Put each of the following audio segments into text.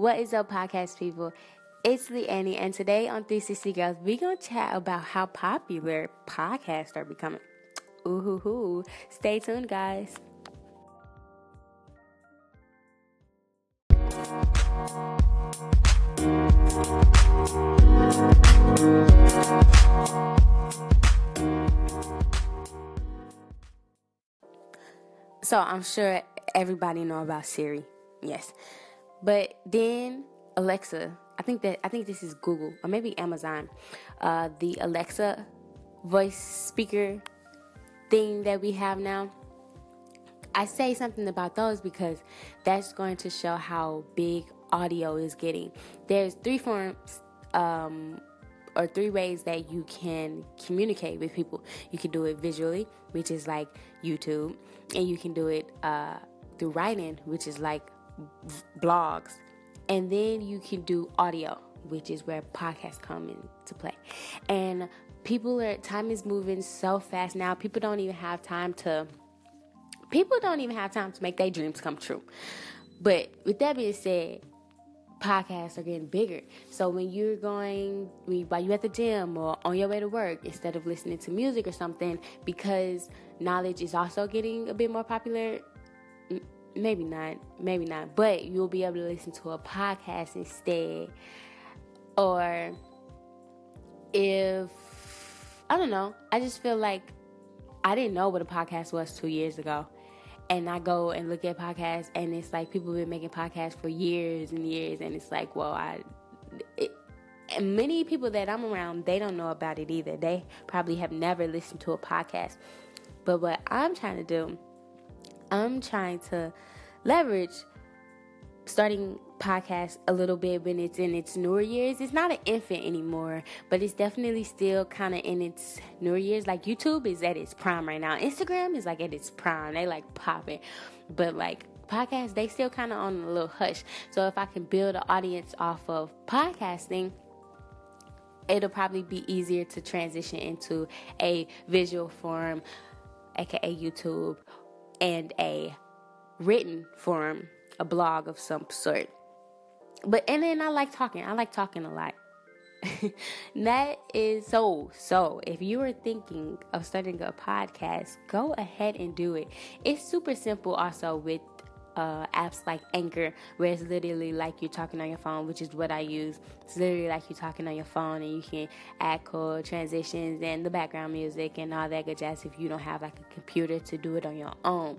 What is up, podcast people? It's Lee Annie, and today on 360 Girls, we're gonna chat about how popular podcasts are becoming. Ooh hoo hoo. Stay tuned, guys. So I'm sure everybody know about Siri. Yes. But then Alexa, I think that I think this is Google or maybe Amazon. Uh, the Alexa voice speaker thing that we have now. I say something about those because that's going to show how big audio is getting. There's three forms um, or three ways that you can communicate with people. You can do it visually, which is like YouTube, and you can do it uh, through writing, which is like blogs, and then you can do audio, which is where podcasts come into play. And people are time is moving so fast now. People don't even have time to. People don't even have time to make their dreams come true. But with that being said, podcasts are getting bigger. So when you're going, while you're at the gym or on your way to work, instead of listening to music or something, because knowledge is also getting a bit more popular, mm, maybe not, maybe not, but you'll be able to listen to a podcast instead. Or if, I don't know, I just feel like I didn't know what a podcast was two years ago and I go and look at podcasts, and it's like people have been making podcasts for years and years, and it's like, well, I. It, and many people that I'm around, they don't know about it either. They probably have never listened to a podcast. But what I'm trying to do, I'm trying to leverage starting podcast a little bit when it's in its newer years. It's not an infant anymore, but it's definitely still kind of in its newer years. Like YouTube is at its prime right now. Instagram is like at its prime. They like popping, but like podcasts, they still kind of on a little hush. So if I can build an audience off of podcasting, it'll probably be easier to transition into a visual form, aka YouTube, and a written form, a blog of some sort. But and then I like talking. I like talking a lot. that is so so if you are thinking of starting a podcast go ahead and do it it's super simple also with uh, apps like Anchor, where it's literally like you're talking on your phone, which is what I use. It's literally like you're talking on your phone, and you can add chord transitions and the background music and all that good jazz if you don't have like a computer to do it on your own.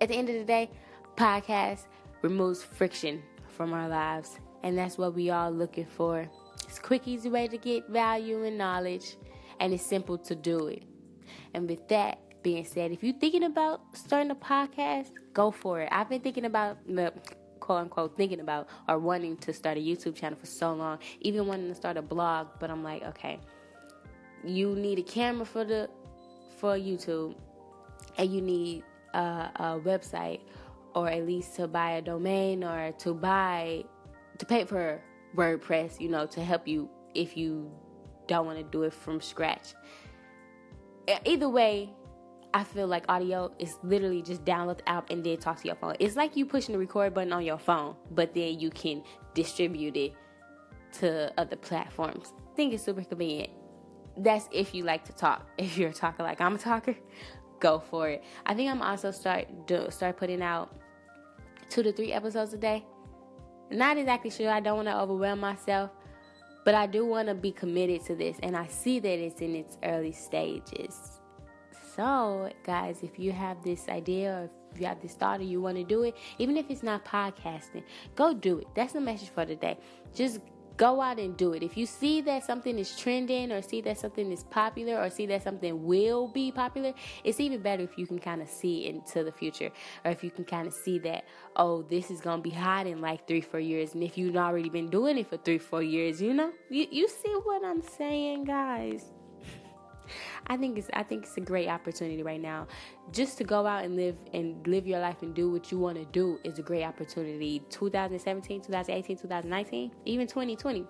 At the end of the day, podcast removes friction from our lives. And that's what we all looking for. It's a quick, easy way to get value and knowledge, and it's simple to do it. And with that being said, if you're thinking about starting a podcast, go for it. I've been thinking about the quote unquote thinking about or wanting to start a YouTube channel for so long, even wanting to start a blog, but I'm like, okay, you need a camera for the for YouTube, and you need a, a website or at least to buy a domain or to buy to pay for WordPress, you know, to help you if you don't want to do it from scratch. Either way, I feel like audio is literally just download the app and then talk to your phone. It's like you pushing the record button on your phone, but then you can distribute it to other platforms. I think it's super convenient. That's if you like to talk. If you're a talker like I'm a talker, go for it. I think I'm also start do, start putting out two to three episodes a day. Not exactly sure. I don't want to overwhelm myself, but I do want to be committed to this, and I see that it's in its early stages. So, guys, if you have this idea or if you have this thought or you want to do it, even if it's not podcasting, go do it. That's the message for today. Just go out and do it. If you see that something is trending or see that something is popular or see that something will be popular, it's even better if you can kind of see into the future or if you can kind of see that, oh, this is going to be hot in like three, four years. And if you've already been doing it for three, four years, you know, you, you see what I'm saying, guys. I think it's I think it's a great opportunity right now. Just to go out and live and live your life and do what you want to do is a great opportunity. 2017, 2018, 2019, even 2020.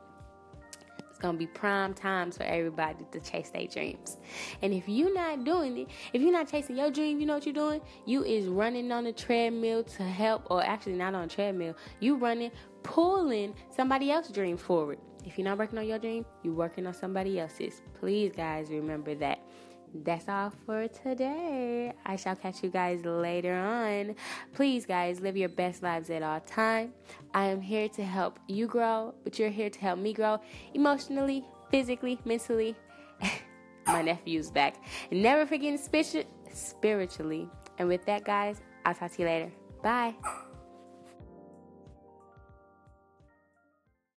It's gonna be prime times for everybody to chase their dreams. And if you're not doing it, if you're not chasing your dream, you know what you're doing? You is running on the treadmill to help, or actually not on a treadmill. You running, pulling somebody else's dream forward. If you're not working on your dream, you're working on somebody else's. Please, guys, remember that. That's all for today. I shall catch you guys later on. Please, guys, live your best lives at all time. I am here to help you grow, but you're here to help me grow emotionally, physically, mentally. My nephew's back. Never forgetting spiritually. And with that, guys, I'll talk to you later. Bye.